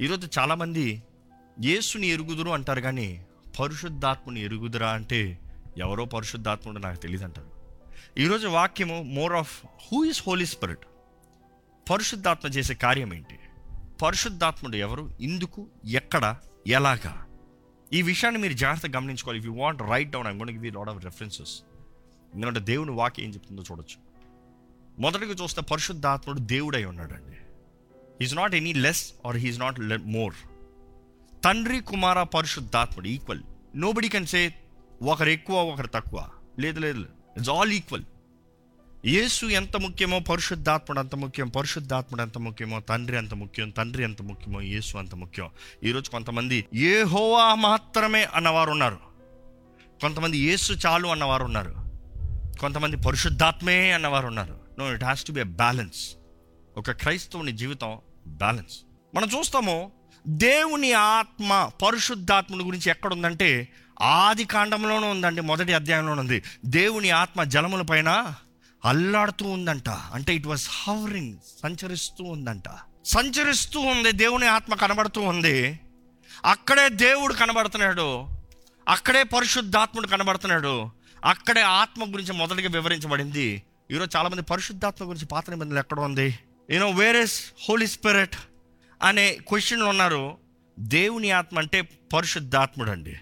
ఈరోజు చాలామంది యేసుని ఎరుగుదురు అంటారు కానీ పరిశుద్ధాత్మని ఎరుగుదురా అంటే ఎవరో పరిశుద్ధాత్ముడు నాకు తెలియదు అంటారు ఈరోజు వాక్యము more of who is Holy Spirit? పరిశుద్ధాత్మ చేసే కార్యం ఏంటి? పరిశుద్ధాత్ముడు ఎవరు? ఇందుకు ఎక్కడ? ఎలాగా? ఈ విషయాన్ని మీరు జాగ్రత్తగా గమనించుకోవాలి. If you want write down I'm gonna give lot of references ఎందుకంటే దేవుని వాక్యం ఏం చెప్తుందో చూడొచ్చు. మొదటిగా చూస్తే పరిశుద్ధాత్ముడు దేవుడై ఉన్నాడండి. Is not any less or he's not more తండ్రి కుమార పరిశుద్ధాత్ముడు equal nobody can say ఒకరు ఎక్కువ ఒకరు తక్కువ. లేదు లేదు ఇట్స్ ఆల్ ఈక్వల్ యేసు ఎంత ముఖ్యమో పరిశుద్ధాత్ముడు అంత ముఖ్యం పరిశుద్ధాత్ముడు ఎంత ముఖ్యమో తండ్రి అంత ముఖ్యం తండ్రి ఎంత ముఖ్యమో యేసు అంత ముఖ్యం. ఈరోజు కొంతమంది ఏ హోవా మాత్రమే అన్నవారు ఉన్నారు. కొంతమంది యేసు చాలు అన్నవారు ఉన్నారు. కొంతమంది పరిశుద్ధాత్మే అన్నవారు ఉన్నారు. No it has to be a balance ఒక క్రైస్తవుని జీవితం బ్యాలెన్స్. మనం చూస్తాము దేవుని ఆత్మ పరిశుద్ధాత్మని గురించి ఎక్కడ ఉందంటే ఆది కాండంలోనే ఉందండి మొదటి అధ్యాయంలోనే ఉంది. దేవుని ఆత్మ జలముల పైన అల్లాడుతూ ఉందంట. అంటే ఇట్ వాస్ హవరింగ్ సంచరిస్తూ ఉందంట. సంచరిస్తూ ఉంది దేవుని ఆత్మ కనబడుతూ ఉంది. అక్కడే దేవుడు కనబడుతున్నాడు. అక్కడే పరిశుద్ధాత్ముడు కనబడుతున్నాడు. అక్కడే ఆత్మ గురించి మొదటిగా వివరించబడింది. ఈరోజు చాలామంది పరిశుద్ధాత్మ గురించి పాత నిబంధనలు ఎక్కడ ఉంది? You know where is Holy Spirit అనే క్వశ్చన్లు ఉన్నారు. దేవుని ఆత్మ అంటే పరిశుద్ధాత్ముడు అండి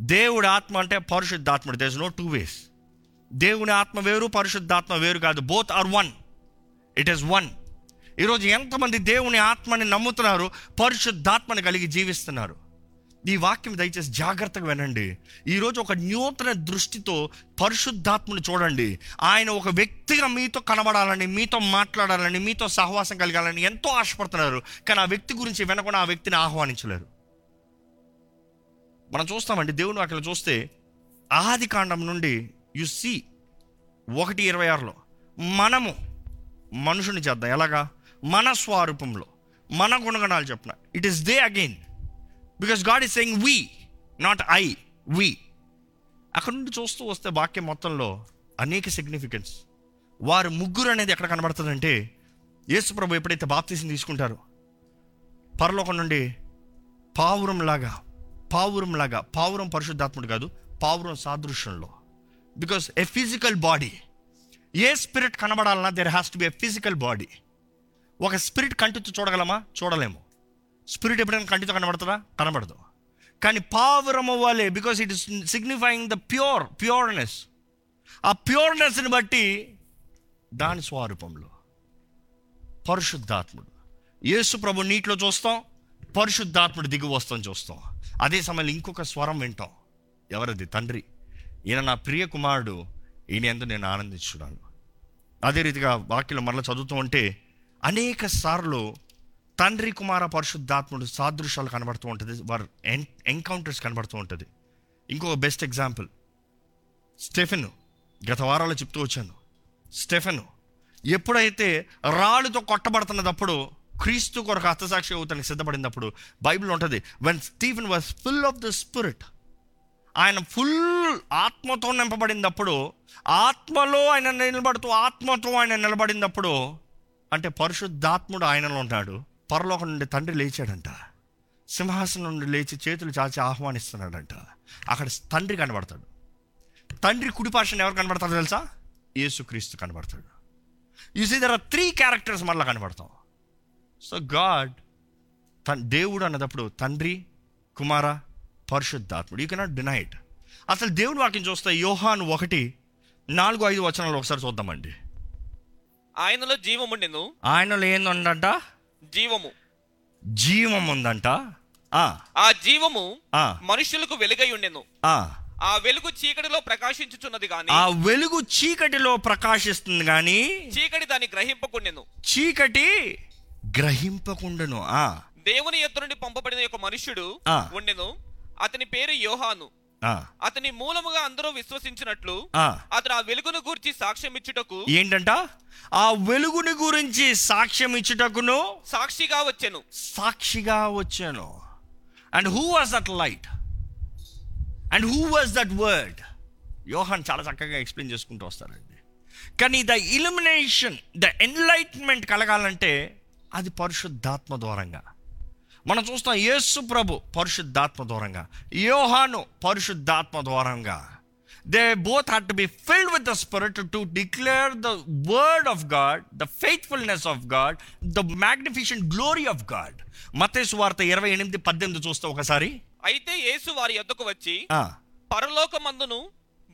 దేవుడి ఆత్మ అంటే పరిశుద్ధాత్ముడు. దేస్ నో టూ వేస్ దేవుని ఆత్మ వేరు పరిశుద్ధాత్మ వేరు కాదు. Both are one it is one ఈరోజు ఎంతమంది దేవుని ఆత్మని నమ్ముతున్నారు పరిశుద్ధాత్మని కలిగి జీవిస్తున్నారు? ఈ వాక్యం దయచేసి జాగ్రత్తగా వినండి. ఈరోజు ఒక నూతన దృష్టితో పరిశుద్ధాత్మని చూడండి. ఆయన ఒక వ్యక్తిగా మీతో కనబడాలని మీతో మాట్లాడాలని మీతో సహవాసం కలగాలని ఎంతో ఆశపడుతున్నారు. కానీ ఆ వ్యక్తి గురించి వినకుండా ఆ వ్యక్తిని ఆహ్వానించలేరు. మనం చూస్తామండి దేవుని వాక్యం చూస్తే ఆది కాండం నుండి యు సి ఒకటి ఇరవై ఆరులో మనము మనుషుని చేద్దాం. ఎలాగా? మన స్వరూపంలో మన గుణగణాలు చెప్పిన it is they again because God is saying we not I we అక్కడ నుండి చూస్తూ వస్తే వాక్యం మొత్తంలో అనేక సిగ్నిఫికెన్స్ వారు ముగ్గురు అనేది ఎక్కడ కనబడుతుందంటే యేసుప్రభు ఎప్పుడైతే బాప్తీసం తీసుకుంటారో పరలోకం నుండి పావురం లాగా పావురం లాగా పావురం పరిశుద్ధాత్ముడు కాదు పావురం సాదృశ్యంలో. Because a physical body a spirit కనబడాలన్నా there has to be a physical body ఒక స్పిరిట్ కంటితో చూడగలమా? చూడలేము. స్పిరిట్ ఎప్పుడైనా కంటితో కనబడుతుందా? కనబడదు. కానీ పావురం అవ్వాలి because it is signifying the pure pureness ఆ ప్యూర్నెస్ని బట్టి దాని స్వరూపంలో పరిశుద్ధాత్ముడు. యేసు ప్రభు నీటిలో చూస్తాం పరిశుద్ధాత్ముడు దిగు వస్తాం చూస్తాం. అదే సమయంలో ఇంకొక స్వరం వింటాం. ఎవరది? తండ్రి. ఈయన నా ప్రియ కుమారుడు. ఈయన ఎందు నేను ఆనందించున్నాను అదే రీతిగా వాక్యలో మరలా చదువుతూ ఉంటే అనేక సార్లు తండ్రి కుమార పరిశుద్ధాత్ముడు సాదృశ్యాలు కనబడుతూ ఉంటుంది. వారు ఎన్ ఎన్కౌంటర్స్ కనబడుతూ ఉంటుంది. ఇంకొక బెస్ట్ ఎగ్జాంపుల్. స్టెఫెన్ గత వారాల్లో చెప్తూ వచ్చాను. స్టెఫెన్ ఎప్పుడైతే రాళ్ళతో కొట్టబడుతున్నప్పుడు క్రీస్తు కొరకు హస్తసాక్షి అవుతానికి సిద్ధపడినప్పుడు బైబిల్ ఉంటుంది when Stephen was full of the spirit ఆయన ఫుల్ ఆత్మతో నింపబడినప్పుడు ఆత్మలో ఆయన నిలబడుతూ ఆత్మతో ఆయన నిలబడినప్పుడు అంటే పరిశుద్ధాత్ముడు ఆయనలో ఉంటాడు. పరలోకం నుండి తండ్రి లేచాడంట. సింహాసనం నుండి లేచి చేతులు చాచి ఆహ్వానిస్తున్నాడంట. అక్కడ తండ్రి కనబడతాడు. తండ్రి కుడిపార్శ్వన ఎవరు కనబడతాడు తెలుసా? యేసుక్రీస్తు కనబడతాడు. You see there are three characters మళ్ళీ కనబడతాం. సో గాడ్ తన్ దేవుడు అన్నదప్పుడు తండ్రి కుమార పరిశుద్ధాత్ముడు. యూ కెనాట్ డినైట్ అసలు దేవుని వాక్యం చూస్తే యోహాను ఒకటి నాలుగు ఐదు వచనాలు ఒకసారి చూద్దామండి. ఆయనలో జీవముండెను ఆయనలో ఏందంట జీవము. జీవం ఉందంట ఆ, జీవము ఆ, మనుషులకు వెలుగై ఉండెను. ఆ. ఆ వెలుగు చీకటిలో ప్రకాశించుచున్నది గాని ఆ వెలుగు చీకటిలో ప్రకాశిస్తుంది కానీ చీకటి దాన్ని గ్రహింపకుండెను. చీకటి గ్రహింపకుండను. ఆ. దేవుని ఎత్తు నుండి పంపబడిన ఒక మనుష్యుడు. ఉండెను. అతని పేరు యోహాను. అతని మూలముగా అందరూ విశ్వసించినట్లు. అతను ఆ వెలుగును గూర్చి సాక్ష్యం ఇచ్చుటకు ఏంటంట? ఆ వెలుగుని గురించి సాక్ష్యం ఇచ్చుటకును సాక్షిగా వచ్చెను. సాక్షిగా వచ్చాను. And who was that light and who was that word Yohan చాలా చక్కగా ఎక్స్ప్లెయిన్ చేసుకుంటూ వస్తారండి కానీ ద ఇలిమినేషన్ ద ఎన్లైట్మెంట్ కలగాలంటే అది పరిశుద్ధాత్మ ద్వారంగా. మనం చూస్తాం యేసు ప్రభు పరిశుద్ధాత్మ దూరంగా యోహాను పరిశుద్ధాత్మ దూరంగా. They both had to be filled with the spirit to declare the word of God the faithfulness of God the magnificent glory of God మతేసు వార్త ఇరవై ఎనిమిది పద్దెనిమిది చూస్తే ఒకసారి. అయితే యేసు వారి యొద్దకు వచ్చి పరలోకమందును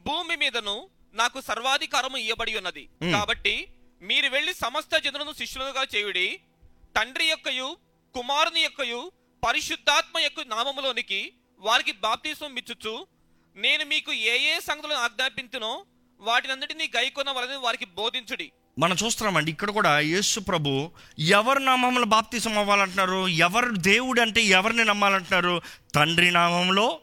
భూమి మీదను నాకు సర్వాధికారము ఇవ్వబడి ఉన్నది. కాబట్టి మీరు వెళ్ళి సమస్త జనులను శిష్యులుగా చేయుడి తండ్రి యొక్కయు కుమారుని యొక్కయు పరిశుద్ధాత్మ యొక్క నామములోనికి వారికి బాప్తీసం ఇచ్చుచు నేను మీకు ఏ ఏ సంగతులను ఆజ్ఞాపించునో వాటినన్నిటినీ గైకొన వలని వారికి బోధించుడి. మనం చూస్తున్నామండి ఇక్కడ కూడా యేసు ప్రభు ఎవరి నామంలో బాప్తిసం అవ్వాలంటున్నారు ఎవరు దేవుడు అంటే ఎవరిని నమ్మాలంటున్నారు? తండ్రి నామంలో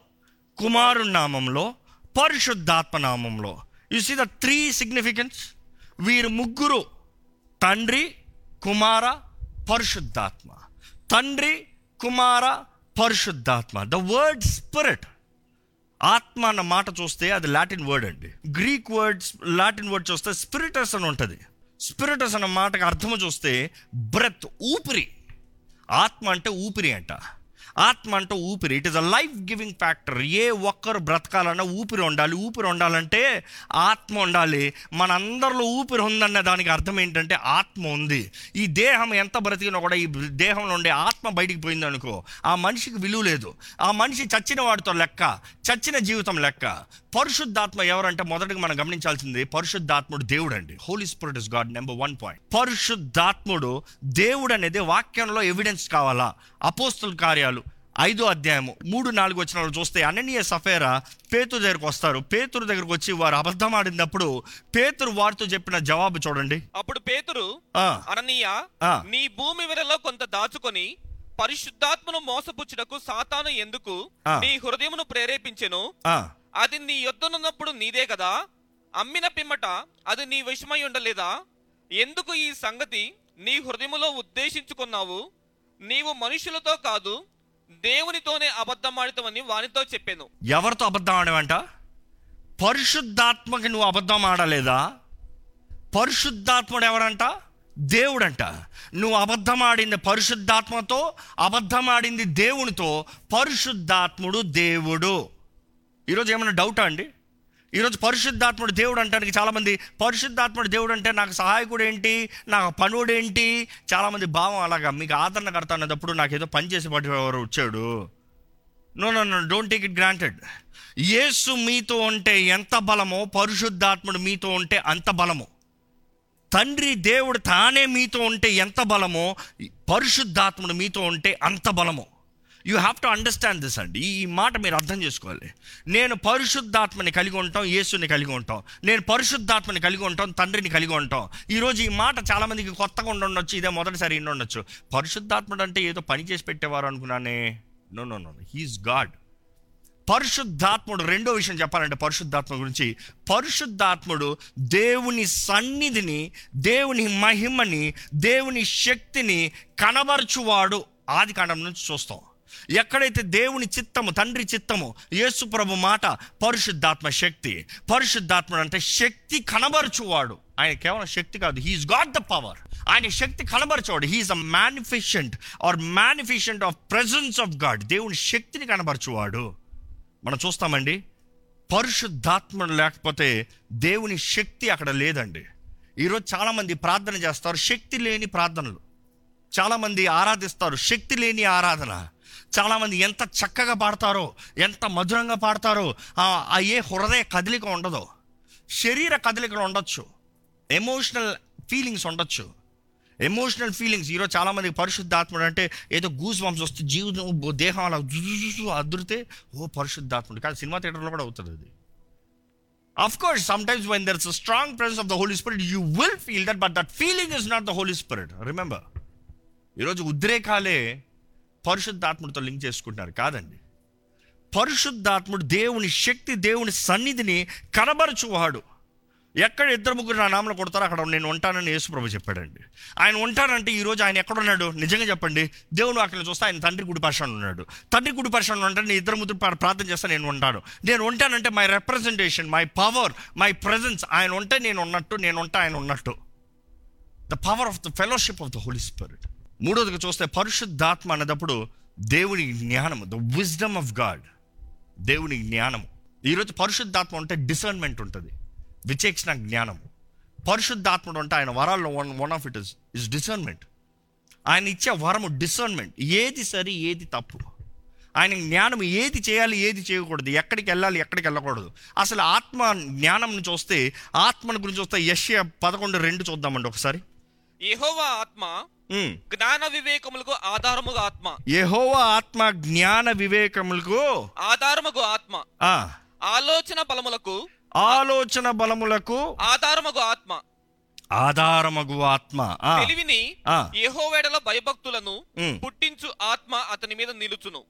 కుమారు నామంలో పరిశుద్ధాత్మ నామంలో you see the three significance వీరు ముగ్గురు తండ్రి కుమార పరిశుద్ధాత్మ. తండ్రి కుమార పరిశుద్ధాత్మ. ద వర్డ్ స్పిరిట్ ఆత్మ అన్న మాట చూస్తే అది లాటిన్ వర్డ్ అండి. గ్రీక్ వర్డ్స్ లాటిన్ వర్డ్ చూస్తే స్పిరిటస్ అని ఉంటుంది. స్పిరిటస్ అన్న మాటకు అర్థము చూస్తే బ్రెత్ ఊపిరి. ఆత్మ అంటే ఊపిరి అంట. ఆత్మ అంటే ఊపిరి. It is a life giving factor ఏ ఒక్కరు బ్రతకాలన్నా ఊపిరి ఉండాలి. ఊపిరి ఉండాలంటే ఆత్మ ఉండాలి. మన అందరిలో ఊపిరి ఉందన్న దానికి అర్థం ఏంటంటే ఆత్మ ఉంది. ఈ దేహం ఎంత బ్రతికినా కూడా ఈ దేహంలో ఉండే ఆత్మ బయటికి పోయింది అనుకో ఆ మనిషికి విలువ లేదు. ఆ మనిషి చచ్చిన వాడితో లెక్క చచ్చిన జీవితం లెక్క. పరిశుద్ధాత్మ ఎవరంటే మొదటగా మనం గమనించాల్సింది పరిశుద్ధాత్ముడు దేవుడు అండి Holy Spirit is God number one point పరిశుద్ధాత్ముడు దేవుడు అనేది వాక్యంలో ఎవిడెన్స్ కావాలా? అపోస్తుల కార్యాలు ఐదో అధ్యాయము మూడు నాలుగు వచ్చిన చూస్తే అననీయ సఫేరా పేతురు దగ్గరకు వస్తారు. పేతురు దగ్గరకు వచ్చి వారు అబద్ధం ఆడినప్పుడు పేతురు వారితో చెప్పిన జవాబు చూడండి. అప్పుడు పేతురు అననీయ. నీ భూమి వెలలో కొంత దాచుకొని పరిశుద్ధాత్మను మోసపుచ్చుటకు సాతాను ఎందుకు. నీ హృదయమును ప్రేరేపించెను. అది నీ యొద్దనున్నప్పుడు నీదే కదా? అమ్మిన పిమ్మట అది నీ విషమై ఉండలేదా? ఎందుకు ఈ సంగతి నీ హృదయములో ఉద్దేశించుకున్నావు? నీవు మనుషులతో కాదు దేవునితోనే అబద్ధమాడతావని వానితో చెప్పాను. ఎవరితో అబద్ధం ఆడవంట? పరిశుద్ధాత్మకి నువ్వు అబద్ధం ఆడలేదా? పరిశుద్ధాత్ముడు ఎవరంట? దేవుడంట. నువ్వు అబద్ధమాడింది పరిశుద్ధాత్మతో అబద్ధమాడింది దేవునితో పరిశుద్ధాత్ముడు దేవుడు. ఈరోజు ఏమైనా డౌటా అండి? ఈరోజు పరిశుద్ధాత్ముడు దేవుడు అంటానికి చాలామంది పరిశుద్ధాత్ముడు దేవుడు అంటే నాకు సహాయకుడు ఏంటి? నాకు పనుడు ఏంటి? చాలామంది భావం అలాగా మీకు ఆదరణ కడతానప్పుడు నాకు ఏదో పని చేసి పట్టేవారు వచ్చాడు. No no no don't take it granted Yesu మీతో ఉంటే ఎంత బలమో పరిశుద్ధాత్ముడు మీతో ఉంటే అంత బలము. తండ్రి దేవుడు తానే మీతో ఉంటే ఎంత బలమో పరిశుద్ధాత్ముడు మీతో ఉంటే అంత బలము. You have to understand this అండి. ఈ మాట మీరు అర్థం చేసుకోవాలి. నేను పరిశుద్ధాత్మని కలిగి ఉంటాం యేసుని కలిగి ఉంటాం. నేను పరిశుద్ధాత్మని కలిగి ఉంటాం తండ్రిని కలిగి ఉంటాం. ఈరోజు ఈ మాట చాలామందికి కొత్తగా ఉండొచ్చు ఇదే మొదటిసారి ఉండొచ్చు. పరిశుద్ధాత్ముడు అంటే ఏదో పని చేసి పెట్టేవారు అనుకున్నానే. No no no he's God పరిశుద్ధాత్ముడు రెండో విషయం చెప్పాలంటే పరిశుద్ధాత్మ గురించి. పరిశుద్ధాత్ముడు దేవుని సన్నిధిని దేవుని మహిమని దేవుని శక్తిని కనబరచువాడు ఆది కాండం నుంచి చూస్తాం. ఎక్కడైతే దేవుని చిత్తము తండ్రి చిత్తము యేసు ప్రభు మాట పరిశుద్ధాత్మ శక్తి పరిశుద్ధాత్మ అంటే శక్తి కనబరచువాడు. ఆయన కేవలం శక్తి కాదు హీఈస్ గాట్ ద పవర్ ఆయన శక్తి కనబరచువాడు. He's a magnificent or magnificent of presence of God దేవుని శక్తిని కనబరచువాడు. మనం చూస్తామండి పరిశుద్ధాత్మ లేకపోతే దేవుని శక్తి అక్కడ లేదండి. ఈరోజు చాలామంది ప్రార్థన చేస్తారు శక్తి లేని ప్రార్థనలు. చాలామంది ఆరాధిస్తారు శక్తి లేని ఆరాధన. చాలామంది ఎంత చక్కగా పాడతారో ఎంత మధురంగా పాడతారో ఆ ఏ హృదయ కదలిక ఉండదు. శరీర కదలికలు ఉండొచ్చు. ఎమోషనల్ ఫీలింగ్స్ ఉండొచ్చు. ఎమోషనల్ ఫీలింగ్స్ ఈరోజు చాలామందికి పరిశుద్ధాత్ముడు అంటే ఏదో గూస్ వంశ వస్తే జీవితం దేహం అలా అదిరితే ఓ పరిశుద్ధాత్ముడు. కానీ సినిమా థియేటర్లో కూడా అవుతుంది అది. Of course sometimes when there is a strong presence of the Holy Spirit you will feel that but that feeling is not the Holy Spirit remember ఈరోజు ఉద్రేకాలే పరిశుద్ధాత్ముడితో లింక్ చేసుకుంటున్నారు. కాదండి. పరిశుద్ధాత్ముడు దేవుని శక్తి దేవుని సన్నిధిని కనబరచువాడు. ఎక్కడ ఇద్దరు ముగ్గురు నా నామలు కొడతారో అక్కడ నేను ఉంటానని యేసుప్రభు చెప్పాడండి. ఆయన ఉంటానంటే ఈరోజు ఆయన ఎక్కడ ఉన్నాడు నిజంగా చెప్పండి. దేవుని అక్కడ చూస్తే ఆయన తండ్రి గుడి పరిశ్రమ ఉన్నాడు. తండ్రి గుడి పరిశ్రమ ఉంటే నేను ఇద్దరు ముద్దు ప్రార్థన చేస్తే నేను ఉంటాను. నేను ఉంటానంటే my representation my power my presence ఆయన ఉంటే నేను ఉన్నట్టు నేను ఉంటే ఆయన ఉన్నట్టు. The power of the fellowship of the Holy Spirit మూడోదిగా చూస్తే పరిశుద్ధాత్మ అనేటప్పుడు దేవుని జ్ఞానము ద విజ్డమ్ ఆఫ్ గాడ్ దేవుని జ్ఞానము. ఈరోజు పరిశుద్ధాత్మ ఉంటే డిసర్న్మెంట్ ఉంటుంది. విచేక్షణ జ్ఞానము. పరిశుద్ధాత్ముడు అంటే ఆయన వరాల్లో one one of it is is discernment ఆయన ఇచ్చే వరము డిసర్న్మెంట్ ఏది సరి ఏది తప్పు. ఆయన జ్ఞానం ఏది చేయాలి ఏది చేయకూడదు. ఎక్కడికి వెళ్ళాలి ఎక్కడికి వెళ్ళకూడదు. అసలు ఆత్మ జ్ఞానం చూస్తే ఆత్మను గురించి చూస్తే యశ్య పదకొండు రెండు చూద్దామండి ఒకసారి. యెహోవా ఆత్మ. జ్ఞాన వివేకములకు ఆధారముగా ఆత్మ. యెహోవా ఆత్మ జ్ఞాన వివేకములకు ఆధారముగు ఆత్మ. ఆలోచన బలములకు ఆలోచన బలములకు ఆధారముగు ఆత్మ. ఆధారమగు ఆత్మ. తెలివిని. యెహోవేడల భయభక్తులను. పుట్టించు ఆత్మ అతని మీద నిలుచును.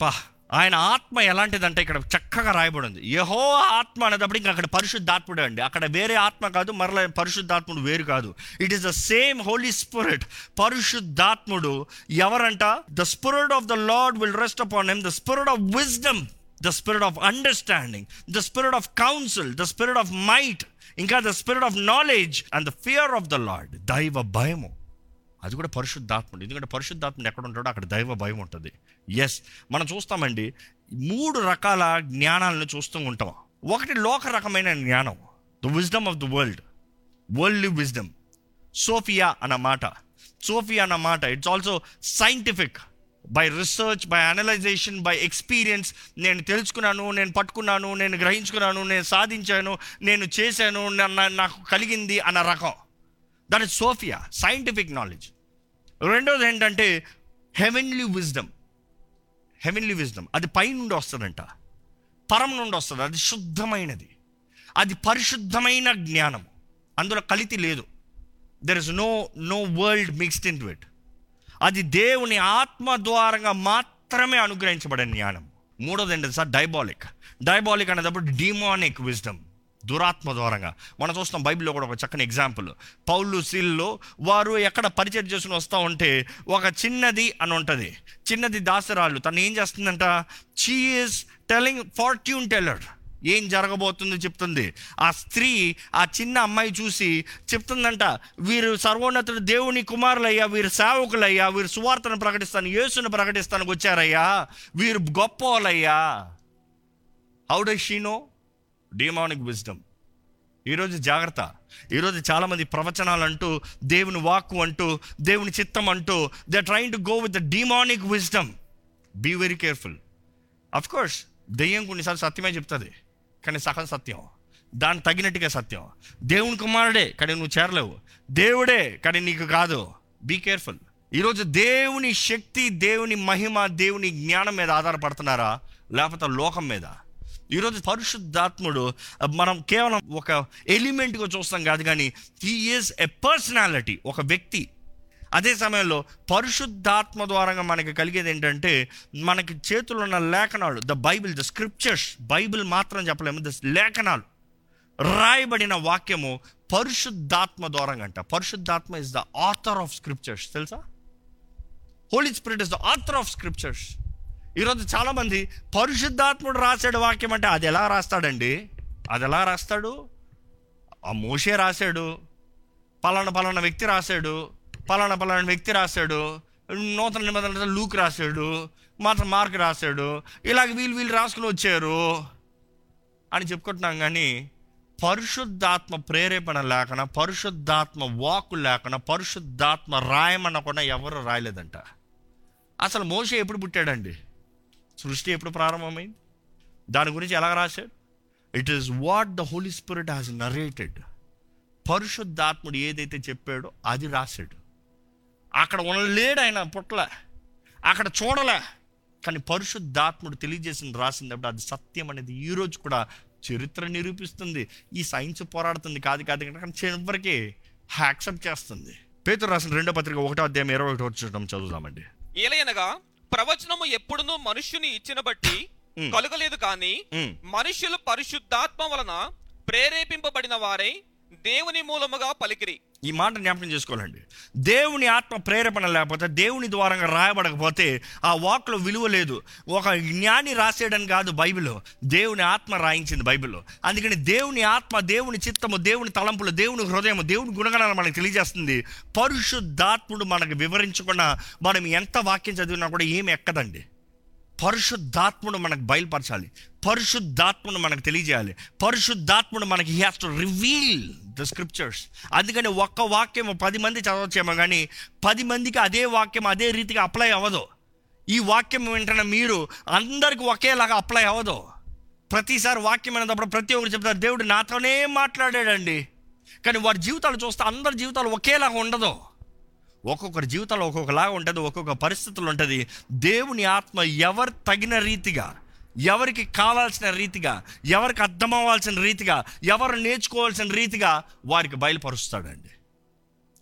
పా ఆయన ఆత్మ ఎలాంటిదంటే ఇక్కడ చక్కగా రాయబడింది. యహో ఆత్మ అనేటప్పుడు ఇంకా అక్కడ పరిశుద్ధాత్ముడే అండి. అక్కడ వేరే ఆత్మ కాదు మరలా పరిశుద్ధాత్ముడు వేరు కాదు. It is the same Holy Spirit పరిశుద్ధాత్ముడు ఎవరంట? The spirit of the Lord will rest upon him the spirit of wisdom the spirit of understanding the spirit of counsel the spirit of might ఇంకా the spirit of knowledge and the fear of the Lord దైవ భయము. అది కూడా పరిశుద్ధాత్ముడు. ఎందుకంటే పరిశుద్ధాత్ముడు ఎక్కడ ఉంటాడో అక్కడ దైవ భయం ఉంటుంది. ఎస్ మనం చూస్తామండి మూడు రకాల జ్ఞానాలను చూస్తూ ఉంటాం. ఒకటి లోక రకమైన జ్ఞానం the wisdom of the world world wisdom sophia అన్న మాట. సోఫియా అన్న మాట. It's also scientific by research by analyzation by experience నేను తెలుసుకున్నాను నేను పట్టుకున్నాను నేను గ్రహించుకున్నాను నేను సాధించాను నేను చేశాను నాకు కలిగింది అన్న రకం. That is sophia scientific knowledge రెండోది ఏంటంటే హెవెన్లీ విజ్డమ్ హెవెన్లీ విజ్డమ్ అది పై నుండి వస్తుందంట. పరం నుండి వస్తుంది. అది శుద్ధమైనది. అది పరిశుద్ధమైన జ్ఞానం. అందులో కలితి లేదు. There is no no world mixed into it అది దేవుని ఆత్మ ద్వారంగా మాత్రమే అనుగ్రహించబడిన జ్ఞానం. మూడోది ఏంటంటే సార్ డైబాలిక్ డైబాలిక్ అనేటప్పుడు డిమానిక్ విజ్డమ్ దురాత్మ ద్వారంగా. మనం చూస్తాం బైబిల్లో కూడా ఒక చక్కని ఎగ్జాంపుల్. పౌలు సీల్లో వారు ఎక్కడ పరిచయం చేసుకుని వస్తూ ఉంటే ఒక చిన్నది అని ఉంటుంది. చిన్నది దాసరాళ్ళు. తను ఏం చేస్తుందంట? షీ టెలింగ్ ఫార్ట్యూన్ టెల్లర్ ఏం జరగబోతుందో చెప్తుంది. ఆ స్త్రీ ఆ చిన్న అమ్మాయి చూసి చెప్తుందంట వీరు సర్వోన్నతుడు దేవుని కుమారులయ్యా వీరు సేవకులయ్యా వీరు సువార్తను ప్రకటిస్తాను యేసును ప్రకటిస్తానికి వచ్చారయ్యా వీరు గొప్పవాళ్ళయ్యా how does she know demonic wisdom ఈరోజు జాగ్రత్త. ఈరోజు చాలామంది ప్రవచనాలు అంటూ దేవుని వాక్కు అంటూ దేవుని చిత్తం అంటూ they trained to go with the demonic wisdom be very careful of course దెయ్యం కొన్నిసార్లు సత్యమే చెప్తుంది కానీ సహజ సత్యం. దానికి తగినట్టుగా సత్యం. దేవుని కుమారుడే కానీ నువ్వు చేరలేవు. దేవుడే కానీ నీకు కాదు. బీ కేర్ఫుల్ ఈరోజు దేవుని శక్తి దేవుని మహిమ దేవుని జ్ఞానం మీద ఆధారపడుతున్నారా? లేకపోతే లోకం మీద? ఈరోజు పరిశుద్ధాత్ముడు మనం కేవలం ఒక ఎలిమెంట్గా చూస్తాం కాదు కానీ హీ ఈజ్ ఎ పర్సనాలిటీ ఒక వ్యక్తి. అదే సమయంలో పరిశుద్ధాత్మ ద్వారంగా మనకి కలిగేది ఏంటంటే మనకి చేతులు ఉన్న లేఖనాలు the Bible the scriptures Bible మాత్రం చెప్పలేము ద లేఖనాలు. రాయబడిన వాక్యము పరిశుద్ధాత్మ ద్వారంగా అంట. పరిశుద్ధాత్మ is the author of scriptures తెలుసా? Holy Spirit is the author of scriptures ఈరోజు చాలామంది పరిశుద్ధాత్ముడు రాశాడు వాక్యం అంటే అది ఎలా రాస్తాడండి? అది ఎలా రాస్తాడు? ఆ మోషే రాశాడు. పలానా పలానా వ్యక్తి రాశాడు. పలానా పలానా వ్యక్తి రాశాడు. నూతన నిబంధన లూక్ రాశాడు. మాత్రం మార్క్ రాశాడు. ఇలాగ వీళ్ళు వీళ్ళు రాసుకుని వచ్చారు అని చెప్పుకుంటున్నాం కానీ పరిశుద్ధాత్మ ప్రేరేపణ లేకుండా పరిశుద్ధాత్మ వాక్కు లేకుండా పరిశుద్ధాత్మ రాయమనకుండా ఎవరు రాయలేదంట. అసలు మోషే ఎప్పుడు పుట్టాడండి? సృష్టి ఎప్పుడు ప్రారంభమైంది? దాని గురించి ఎలా రాశాడు? It is what the Holy Spirit has narrated పరిశుద్ధాత్ముడు ఏదైతే చెప్పాడో అది రాశాడు. అక్కడ ఉండలేడు ఆయన పుట్ల అక్కడ చూడలే. కానీ పరిశుద్ధాత్ముడు తెలియజేసింది రాసినప్పుడు అది సత్యం అనేది ఈరోజు కూడా చరిత్ర నిరూపిస్తుంది. ఈ సైన్స్ పోరాడుతుంది కాదు కాదు కానీ చివరికి యాక్సెప్ట్ చేస్తుంది. పేతురు రాసిన రెండో పత్రిక ఒకటో అధ్యాయం ఇరవై ఒకటో చూడడం చదువుదామండి. ఏలయనగా ప్రవచనము ఎప్పుడునూ మనుష్యుని ఇచ్చిన బట్టి. కలుగలేదు కానీ ఉమ్. మనుష్యులు పరిశుద్ధాత్మ వలన ప్రేరేపింపబడిన వారై దేవుని మూలముగా పలికిరి. ఈ మాట జ్ఞాపకం చేసుకోవాలండి. దేవుని ఆత్మ ప్రేరేపణ లేకపోతే దేవుని ద్వారంగా రాయబడకపోతే ఆ వాక్లో విలువ లేదు. ఒక జ్ఞాని రాసేయడానికి కాదు బైబిల్. దేవుని ఆత్మ రాయించింది బైబిల్. అందుకని దేవుని ఆత్మ దేవుని చిత్తము దేవుని తలంపులు దేవుని హృదయము దేవుని గుణగణాలు మనకు తెలియజేస్తుంది. పరిశుద్ధాత్ముడు మనకు వివరించకుండా మనం ఎంత వాక్యం చదివినా కూడా ఏమి ఎక్కదండి. పరిశుద్ధాత్ముడు మనకు బయలుపరచాలి. పరిశుద్ధాత్ముడు మనకు తెలియజేయాలి. పరిశుద్ధాత్ముడు మనకి he has to reveal the scriptures అందుకని ఒక్క వాక్యం పది మంది చదవచ్చేమో కానీ పది మందికి అదే వాక్యం అదే రీతిగా అప్లై అవ్వదు. ఈ వాక్యం వెంటనే మీరు అందరికి ఒకేలాగా అప్లై అవ్వదు. ప్రతిసారి వాక్యం అనేటప్పుడు ప్రతి ఒక్కరు చెప్తారు దేవుడు నాతోనే మాట్లాడాడండి. కానీ వారి జీవితాలు చూస్తే అందరి జీవితాలు ఒకేలాగా ఉండదు. ఒక్కొక్కరి జీవితంలో ఒక్కొక్కలాగా ఉంటుంది ఒక్కొక్క పరిస్థితులు ఉంటుంది. దేవుని ఆత్మ ఎవరు తగిన రీతిగా ఎవరికి కావాల్సిన రీతిగా ఎవరికి అర్థమవ్వాల్సిన రీతిగా ఎవరు నేర్చుకోవాల్సిన రీతిగా వారికి బయలుపరుస్తాడండి.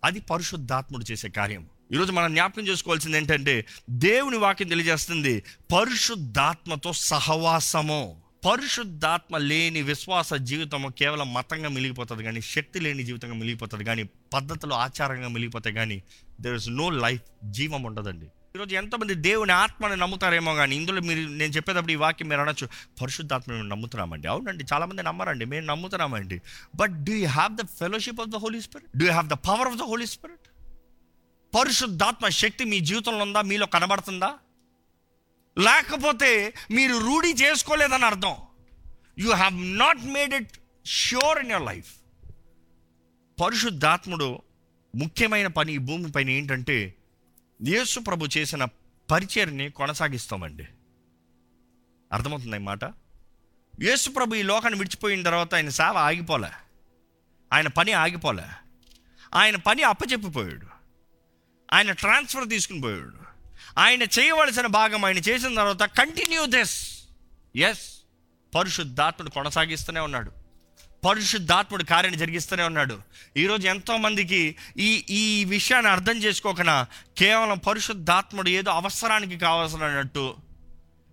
అది పరిశుద్ధాత్ముడు చేసే కార్యం. ఈరోజు మనం జ్ఞాపకం చేసుకోవాల్సింది ఏంటంటే దేవుని వాక్యం తెలియజేస్తుంది పరిశుద్ధాత్మతో సహవాసము. పరిశుద్ధాత్మ లేని విశ్వాస జీవితము కేవలం మతంగా మిలిగిపోతుంది కానీ శక్తి లేని జీవితంగా మిలిగిపోతుంది కానీ పద్ధతులు ఆచారంగా మిలిగిపోతాయి కానీ దెర్ ఇస్ నో లైఫ్ జీవం ఉండదండి. ఈరోజు ఎంతమంది దేవుని ఆత్మని నమ్ముతారేమో కానీ ఇందులో మీరు నేను చెప్పేటప్పుడు ఈ వాక్యం మీరు అనొచ్చు పరిశుద్ధాత్మ మేము నమ్ముతున్నామండి. అవునండి చాలామంది నమ్మరండి మేము నమ్ముతున్నామండి. But do you have the fellowship of the Holy Spirit do you have the power of the Holy Spirit పరిశుద్ధాత్మ శక్తి మీ జీవితంలో ఉందా? మీలో కనబడుతుందా? లేకపోతే మీరు రూఢి చేసుకోలేదని అర్థం. You have not made it sure in your life పరిశుద్ధాత్ముడు ముఖ్యమైన పని ఈ భూమి పైన ఏంటంటే యేసు ప్రభు చేసిన పరిచయని కొనసాగిస్తామండి. అర్థమవుతుంది ఈ మాట? యేసు ప్రభు ఈ లోకాన్ని విడిచిపోయిన తర్వాత ఆయన సేవ ఆగిపోలే. ఆయన పని ఆగిపోలే. ఆయన పని అప్పచెప్పిపోయాడు. ఆయన ట్రాన్స్ఫర్ తీసుకుని పోయాడు. ఆయన చేయవలసిన భాగం ఆయన చేసిన తర్వాత కంటిన్యూ దిస్. ఎస్ పరిశుద్ధాత్ముడు కొనసాగిస్తూనే ఉన్నాడు. పరిశుద్ధాత్ముడు కార్యాన్ని జరిగిస్తూనే ఉన్నాడు. ఈరోజు ఎంతోమందికి ఈ ఈ విషయాన్ని అర్థం చేసుకోకుండా కేవలం పరిశుద్ధాత్ముడు ఏదో అవసరానికి కావాల్సినట్టు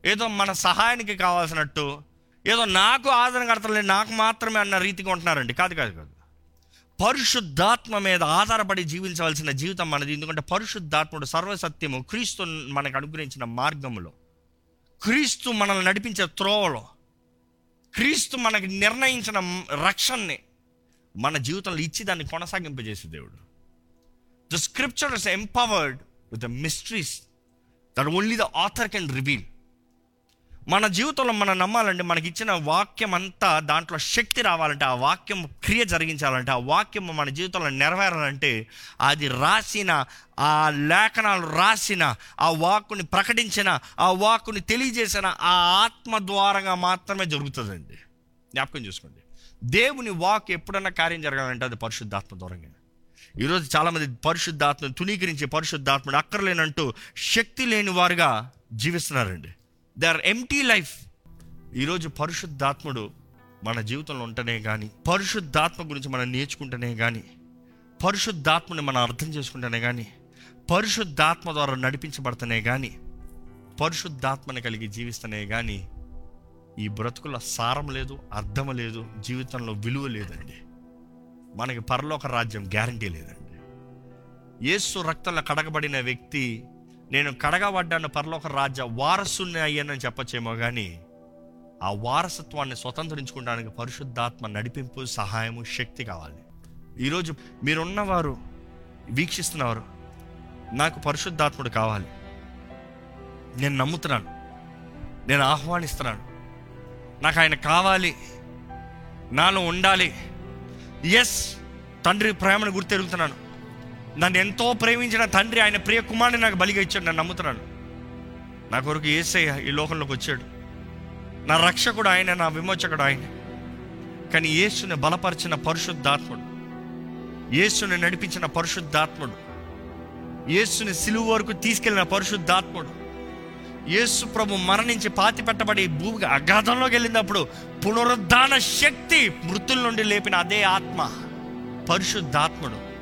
ఏదో మన సహాయానికి కావాల్సినట్టు ఏదో నాకు ఆదరణకర్తలే నాకు మాత్రమే అన్న రీతిగా ఉంటున్నారండి. కాదు కాదు కాదు. పరిశుద్ధాత్మ మీద ఆధారపడి జీవించవలసిన జీవితం మనది. ఎందుకంటే పరిశుద్ధాత్ముడు సర్వసత్యము క్రీస్తు మనకు అనుగ్రహించిన మార్గములో. క్రీస్తు మనల్ని నడిపించే త్రోవలో క్రీస్తు మనకి నిర్ణయించిన రక్షణని మన జీవితంలో ఇచ్చి దాన్ని కొనసాగింపజేసే దేవుడు. The scripture is empowered with the mysteries that only the author can reveal మన జీవితంలో మనం నమ్మాలంటే మనకి ఇచ్చిన వాక్యం అంతా దాంట్లో శక్తి రావాలంటే ఆ వాక్యం క్రియ జరిగించాలంటే ఆ వాక్యం మన జీవితంలో నెరవేరాలంటే అది రాసిన ఆ లేఖనాలు రాసిన ఆ వాక్కుని ప్రకటించిన ఆ వాక్కుని తెలియజేసిన ఆ ఆత్మ ద్వారంగా మాత్రమే జరుగుతుందండి. జ్ఞాపకం చూసుకోండి. దేవుని వాక్ ఎప్పుడన్నా కార్యం జరగాలంటే అది పరిశుద్ధాత్మ ద్వారంగా. ఈరోజు చాలామంది పరిశుద్ధాత్మను తునీకరించి పరిశుద్ధాత్మను అక్కర్లేనంటూ శక్తి లేని వారుగా జీవిస్తున్నారండి. దే ఆర్ ఎంటీ లైఫ్ ఈరోజు పరిశుద్ధాత్ముడు మన జీవితంలో ఉంటేనే కానీ పరిశుద్ధాత్మ గురించి మనం నేర్చుకుంటేనే కానీ పరిశుద్ధాత్మని మనం అర్థం చేసుకుంటేనే కానీ పరిశుద్ధాత్మ ద్వారా నడిపించబడతనే కానీ పరిశుద్ధాత్మని కలిగి జీవిస్తేనే కానీ ఈ బ్రతుకుల సారం లేదు అర్థం లేదు జీవితంలో విలువ లేదండి. మనకి పరలోక రాజ్యం గ్యారంటీ లేదండి. యేసు రక్తంలో కడగబడిన వ్యక్తి నేను కడగబడ్డాను పరలోక రాజ్య వారసుని అయ్యానని చెప్పచ్చేమో కానీ ఆ వారసత్వాన్ని స్వతంత్రించుకోవడానికి పరిశుద్ధాత్మ నడిపింపు సహాయము శక్తి కావాలి. ఈరోజు మీరున్నవారు వీక్షిస్తున్నవారు నాకు పరిశుద్ధాత్ముడు కావాలి. నేను నమ్ముతున్నాను. నేను ఆహ్వానిస్తున్నాను. నాకు ఆయన కావాలి. నాలో ఉండాలి. ఎస్ తండ్రి ప్రేమను గుర్తెరుగుతున్నాను. నన్ను ఎంతో ప్రేమించిన తండ్రి ఆయన ప్రియ కుమారుని నాకు బలిగా ఇచ్చాడు నన్ను నమ్ముతున్నాను నా కొరకు ఏసయ్య ఈ లోకంలోకి వచ్చాడు. నా రక్షకుడు ఆయన నా విమోచకుడు ఆయన. కానీ యేసుని బలపరిచిన పరిశుద్ధాత్ముడు యేసుని నడిపించిన పరిశుద్ధాత్ముడు యేసుని సిలువు వరకు తీసుకెళ్ళిన పరిశుద్ధాత్ముడు యేసు ప్రభు మరణించి పాతి పెట్టబడి భూమికి అగాధంలోకి వెళ్ళినప్పుడు పునరుద్ధాన శక్తి మృతుల నుండి లేపిన అదే ఆత్మ పరిశుద్ధాత్ముడు.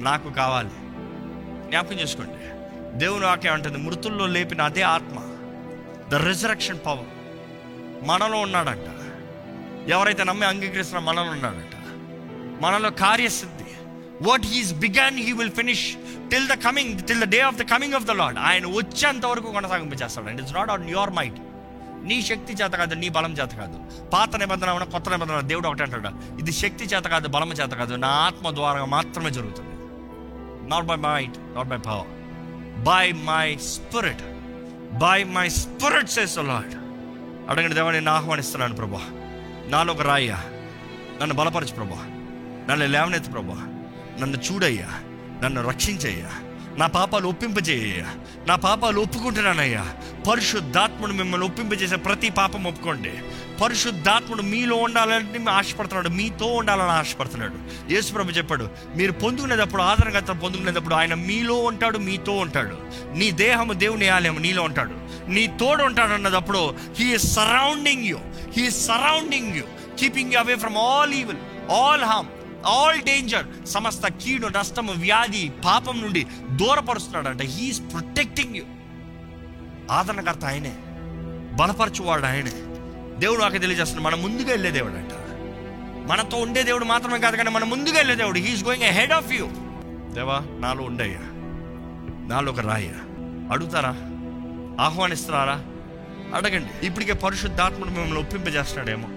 నాకు కావాలి. జ్ఞాపకం చేసుకోండి. దేవుని వాక్యం అంటుంది మృతుల్లో లేపిన అదే ఆత్మ ద రిజరక్షన్ పవర్ మనలో ఉన్నాడంట. ఎవరైతే నమ్మి అంగీకరిస్తున్న మనలో ఉన్నాడంట. మనలో కార్యసిద్ధి what he's begun he will finish till the coming till the day of the coming of the Lord ఆయన వచ్చేంత వరకు కొనసాగింపజేస్తాడు and it's not on your mind నీ శక్తి చేత కాదు నీ బలం చేత కాదు. పాత నిబంధన ఉన్న కొత్త నిబంధన దేవుడు ఒకటి అంటాడు. ఇది శక్తి చేత కాదు బలం చేత కాదు. నా ఆత్మ ద్వారా మాత్రమే జరుగుతుంది. Not by might not by power by my spirit by my spirit చేస్తున్నాడు అడగండి దేవా నేను ఆహ్వానిస్తున్నాను ప్రభా. నాలో ఒక రాయ్యా నన్ను బలపరచు ప్రభా. నన్ను లేవనెత్తు ప్రభా. నన్ను చూడయ్యా. నన్ను రక్షించయ్యా. నా పాపాలు ఒప్పింపజేయ్యా నా పాపాలు ఒప్పుకుంటున్నానయ్యా. పరిశుద్ధాత్మను మిమ్మల్ని ఒప్పింపజేసే ప్రతి పాపం ఒప్పుకోండి. పరిశుద్ధాత్ముడు మీలో ఉండాలని ఆశపడుతున్నాడు మీతో ఉండాలని ఆశపడుతున్నాడు. యేసుప్రభు చెప్పాడు మీరు పొందుకునేటప్పుడు ఆదరణకర్త పొందుకునేటప్పుడు ఆయన మీలో ఉంటాడు మీతో ఉంటాడు. నీ దేహము దేవుని ఆలయం నీలో ఉంటాడు. నీ తోడు ఉంటాడు అన్నదప్పుడు he surrounding you he surrounding you keeping you away from all evil all harm all danger సమస్త కీడు నష్టము వ్యాధి పాపం నుండి దూరపరుస్తున్నాడంట. హీఈస్ ప్రొటెక్టింగ్ యూ ఆదరణకర్త ఆయనే బలపరచువాడు ఆయనే. దేవుడు నాకు తెలియజేస్తున్నాడు. మన ముందుగా వెళ్ళే దేవుడు అంట. మనతో ఉండే దేవుడు మాత్రమే కాదు కానీ మన ముందుగా వెళ్ళే దేవుడు. He's going head of you దేవా నాలో ఉండయ్యా. నాలో ఒక రాయ అడుగుతారా? ఆహ్వానిస్తారా అడగండి. ఇప్పటికే పరిశుద్ధాత్ముడు మిమ్మల్ని ఒప్పింపజేస్తున్నాడేమో.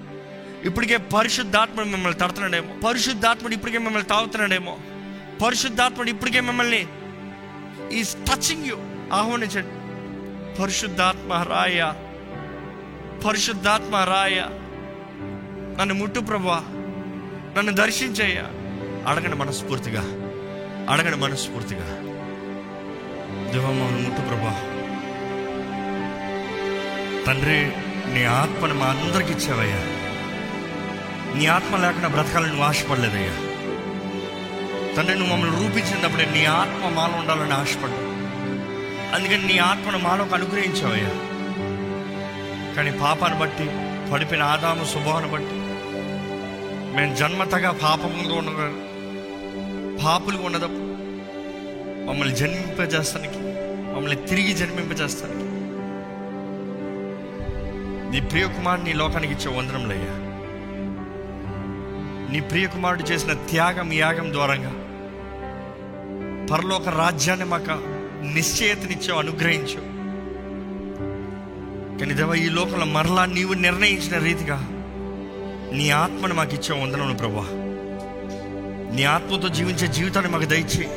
ఇప్పటికే పరిశుద్ధాత్ముడు మిమ్మల్ని తడుతున్నాడేమో. పరిశుద్ధాత్ముడు ఇప్పటికే మిమ్మల్ని తాగుతున్నాడేమో. పరిశుద్ధాత్ముడు ఇప్పటికే మిమ్మల్ని ఈ టచింగ్ యూ ఆహ్వానించండి. పరిశుద్ధాత్మ రాయ పరిశుద్ధాత్మ రాయ. నన్ను ముట్టు ప్రభా నన్ను దర్శించయ్యా. అడగండి మనస్ఫూర్తిగా. అడగండి మనస్ఫూర్తిగా. దేవమ్మను ముట్టు ప్రభా తండ్రి నీ ఆత్మను మా అందరికి ఇచ్చావయ్యా. నీ ఆత్మ లేకుండా బ్రతకాలని నువ్వు ఆశపడలేదయ్యా. తండ్రి నువ్వు మమ్మల్ని రూపించినప్పుడే నీ ఆత్మ మాలో ఉండాలని ఆశపడ్డా అందుకని నీ ఆత్మను మాలోకి అనుగ్రహించావయ్యా. కానీ పాపాన్ని బట్టి పడిపిన ఆదాము స్వభావాన్ని బట్టి. మేము జన్మతగా పాపంలో ఉన్న పాపులుగా ఉన్నదప్పుడు మమ్మల్ని జన్మింపజేస్తానికి మమ్మల్ని తిరిగి జన్మింపజేస్తానికి. నీ ప్రియకుమారుడు నీ లోకానికి ఇచ్చే వందనంలయ్యా నీ ప్రియకుమారుడు చేసిన త్యాగం యాగం ద్వారంగా పరలోక రాజ్యాన్ని మాకు నిశ్చయతనిచ్చావు అనుగ్రహించు కానీ దేవ ఈ లోకంలో మరలా నీవు నిర్ణయించిన రీతిగా నీ ఆత్మను మాకు ఇచ్చే వందనను ప్రభా నీ ఆత్మతో జీవించే జీవితాన్ని మాకు దయచేయి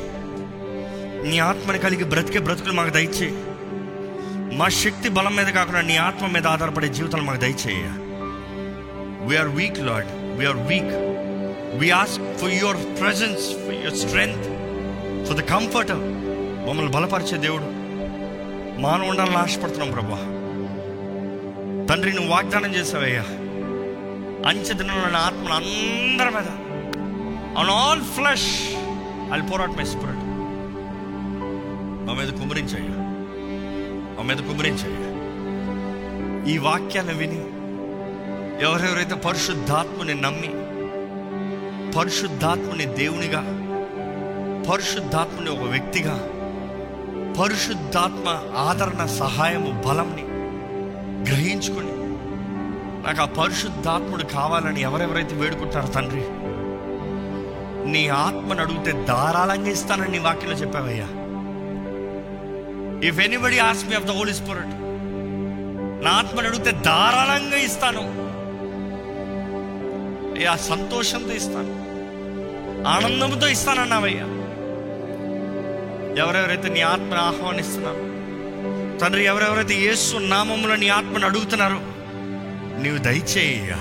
నీ ఆత్మని కలిగి బ్రతికే బ్రతుకులు మాకు దయచేయి మా శక్తి బలం మీద కాకుండా నీ ఆత్మ మీద ఆధారపడే జీవితాలు మాకు దయచేయ we're weak Lord we're weak we ask for your presence for your strength for the comfort మమ్మల్ని బలపరిచే దేవుడు. మానవ ఉండాలని ఆశపడుతున్నాం ప్రభా తండ్రి నువ్వు వాగ్దానం చేసావయ్యా. అంచెదిన నా ఆత్మను అందరి మీద. On all flesh I pour out my spirit మా మీద కుమరించయ్యా మా మీద కుమరించయ్యా ఈ వాక్యాన్ని విని ఎవరెవరైతే పరిశుద్ధాత్మని నమ్మి పరిశుద్ధాత్మని దేవునిగా పరిశుద్ధాత్మని ఒక వ్యక్తిగా పరిశుద్ధాత్మ ఆదరణ సహాయము బలంని గ్రహించుకొని నాకు ఆ పరిశుద్ధాత్ముడు కావాలని ఎవరెవరైతే వేడుకుంటారో తండ్రి నీ ఆత్మను అడిగితే ధారాళంగా ఇస్తానని నీ వాక్యంలో చెప్పావయ్యా. If anybody as me of the Holy Spirit నా ఆత్మను అడిగితే ధారాళంగా ఇస్తాను. అయ్యా సంతోషంతో ఇస్తాను. ఆనందంతో ఇస్తానన్నావయ్యా. ఎవరెవరైతే నీ ఆత్మను ఆహ్వానిస్తున్నారు తండ్రి ఎవరెవరైతే యేసు నామములో నీ ఆత్మను అడుగుతున్నారో నీవు దయచేయ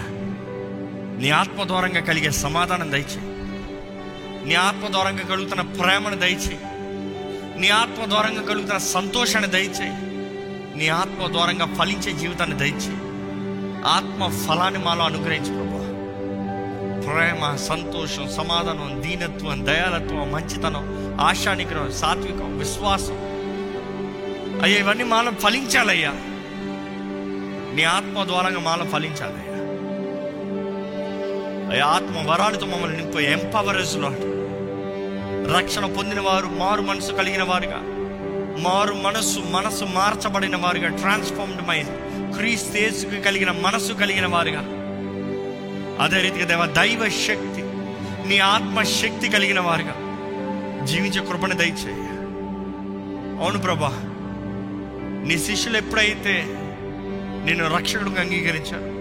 నీ ఆత్మ ద్వారంగా కలిగే సమాధానం దయచేయి. నీ ఆత్మ ద్వారంగా కలుగుతున్న ప్రేమను దయచేయి. నీ ఆత్మ ద్వారంగా కలుగుతున్న సంతోషాన్ని దయచేయి. నీ ఆత్మ ద్వారంగా ఫలించే జీవితాన్ని దయచేయి. ఆత్మ ఫలాన్ని మాలో అనుగ్రహించు ప్రభా ప్రేమ సంతోషం సమాధానం దీనత్వం దయాలత్వం మంచితనం ఆశానిగ్రహం సాత్వికం విశ్వాసం అయ్యా ఇవన్నీ మాలో ఫలించాలయ్యా. నీ ఆత్మ ద్వారంగా మాలో ఫలించాలయ్యా. అయ్యా ఆత్మ వరాలతో మమ్మల్ని నింపు ఎంపవరేజ్ లాడ్ రక్షణ పొందిన వారు మారు మనసు కలిగిన వారుగా మారు మనస్సు మనసు మార్చబడిన వారుగా ట్రాన్స్ఫార్మ్డ్ మైండ్ క్రీస్తేసుకు కలిగిన మనసు కలిగిన వారుగా. అదే రీతిగా దేవ దైవ శక్తి నీ ఆత్మ శక్తి కలిగిన వారుగా. జీవించే కృపణ దయచేయ అవును ప్రభా. నీ శిష్యులు ఎప్పుడైతే నేను రక్షకుడికి అంగీకరించారు?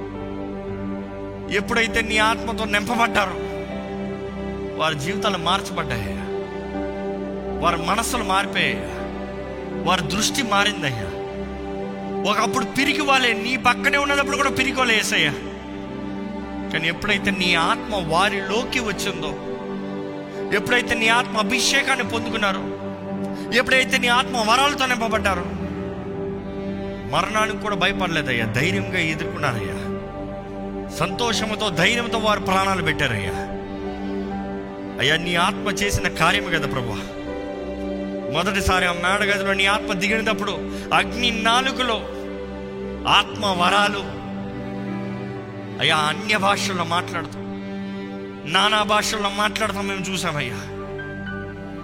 ఎప్పుడైతే నీ ఆత్మతో నింపబడ్డారు? వారి జీవితాలు మార్చబడ్డాయి? వారి మనసులు మారిపోయాయి? వారి దృష్టి మారిందయ్యా? ఒకప్పుడు పిరికి వాళ్ళే నీ పక్కనే ఉన్నప్పుడు కూడా పిరికి వాళ్ళే వేసయ్యా కానీ ఎప్పుడైతే నీ ఆత్మ వారిలోకి వచ్చిందో ఎప్పుడైతే నీ ఆత్మ అభిషేకాన్ని పొందుకున్నారో ఎప్పుడైతే నీ ఆత్మ వరాలతో నింపబడ్డారో మరణానికి కూడా భయపడలేదయ్యా. ధైర్యంగా ఎదుర్కొన్నారయ్యా సంతోషంతో ధైర్యంతో వారు ప్రాణాలు పెట్టారయ్యా. అయ్యా నీ ఆత్మ చేసిన కార్యం కదా ప్రభు. మొదటిసారి ఆ మేడగదిలో నీ ఆత్మ దిగినప్పుడు అగ్ని నాలుగులో ఆత్మ వరాలు. అయ్యా అన్య భాషల్లో మాట్లాడుతాం. నానా భాషల్లో మాట్లాడతాం మేము చూసామయ్యా.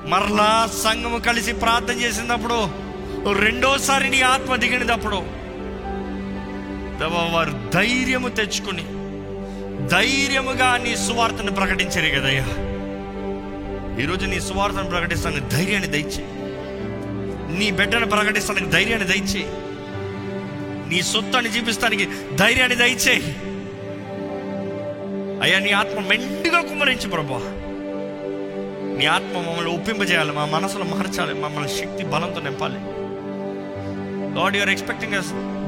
మరలా సంఘము కలిసి ప్రార్థన చేసినప్పుడు రెండోసారి నీ ఆత్మ దిగినప్పుడు వారు ధైర్యము తెచ్చుకుని ధైర్యముగా నీ సువార్తను ప్రకటించారు కదయ్యా. ఈరోజు నీ సువార్తను ప్రకటిస్తానికి ధైర్యాన్ని దయచే నీ బిడ్డను ప్రకటిస్తానికి ధైర్యాన్ని దయచే నీ సొత్తుని చూపిస్తానికి ధైర్యాన్ని దయచే అయ్యా నీ ఆత్మ మెండుగా కుమ్మరించి ప్రభా నీ ఆత్మ మమ్మల్ని ఒప్పింపజేయాలి మా మనసులో మార్చాలి మమ్మల్ని శక్తి బలంతో నింపాలి. గాడ్ యూఆర్ ఎక్స్పెక్టింగ్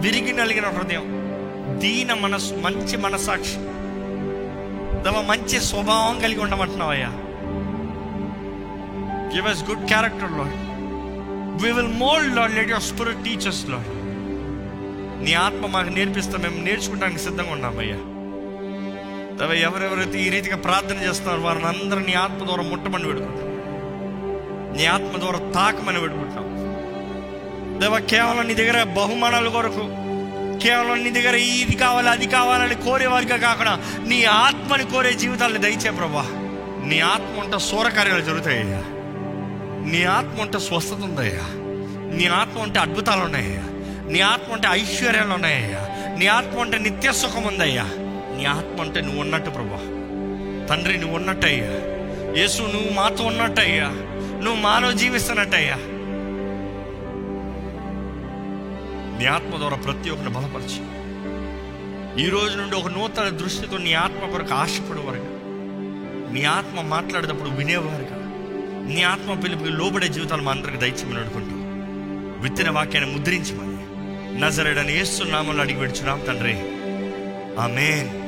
విరిగి నలిగిన హృదయం. దీన మనస్సు మంచి మనసాక్షి దవ మంచి స్వభావం కలిగి ఉండమంటున్నావయ్యా give us good character Lord we will mould Lord let your spirit teachers Lord నీ ఆత్మ మాకు నేర్పిస్తే మేము నేర్చుకోవడానికి సిద్ధంగా ఉన్నామయ్యా తవ ఎవరెవరైతే ఈ రీతిగా ప్రార్థన చేస్తున్నారో వారిని అందరూ నీ ఆత్మ ద్వారా ముట్టమని పెడుకుంటాం నీ ఆత్మ ద్వారా తాకమని పెడుకుంటాం దేవ కేవలం నీ దగ్గర బహుమానాల కొరకు కేవలం నీ దగ్గర ఇది కావాలి అది కావాలని కోరేవారిగా కాకుండా నీ ఆత్మని కోరే జీవితాలను దయచే ప్రభా. నీ ఆత్మ ఉంటే సూరకార్యాలు జరుగుతాయ్యా నీ ఆత్మ ఉంటే స్వస్థత ఉందయ్యా. నీ ఆత్మ ఉంటే అద్భుతాలు ఉన్నాయ్యా నీ ఆత్మ ఉంటే ఐశ్వర్యాలు ఉన్నాయ్యా నీ ఆత్మ అంటే నిత్య సుఖం ఉందయ్యా నీ ఆత్మ అంటే నువ్వు ఉన్నట్టు ప్రభా. తండ్రి నువ్వు ఉన్నట్టయ్యా. యేసు నువ్వు మాతో ఉన్నట్టయ్యా. నువ్వు మాలో జీవిస్తున్నట్టయ్యా. నీ ఆత్మ ద్వారా ప్రతి ఒక్కరిని బలపరిచి. ఈ రోజు నుండి ఒక నూతన దృష్టితో నీ ఆత్మ కొరకు ఆశపడేవారుగా నీ ఆత్మ మాట్లాడేటప్పుడు వినేవారుగా నీ ఆత్మ పిలుపుకి లోబడే జీవితాలు మా అందరికి దయచేమని అనుకుంటూ విత్తిన వాక్యాన్ని ముద్రించమని. నజరడని ఏస్తున్నామని అడిగి పెడుచున్నాం తండ్రి. ఆమెన్.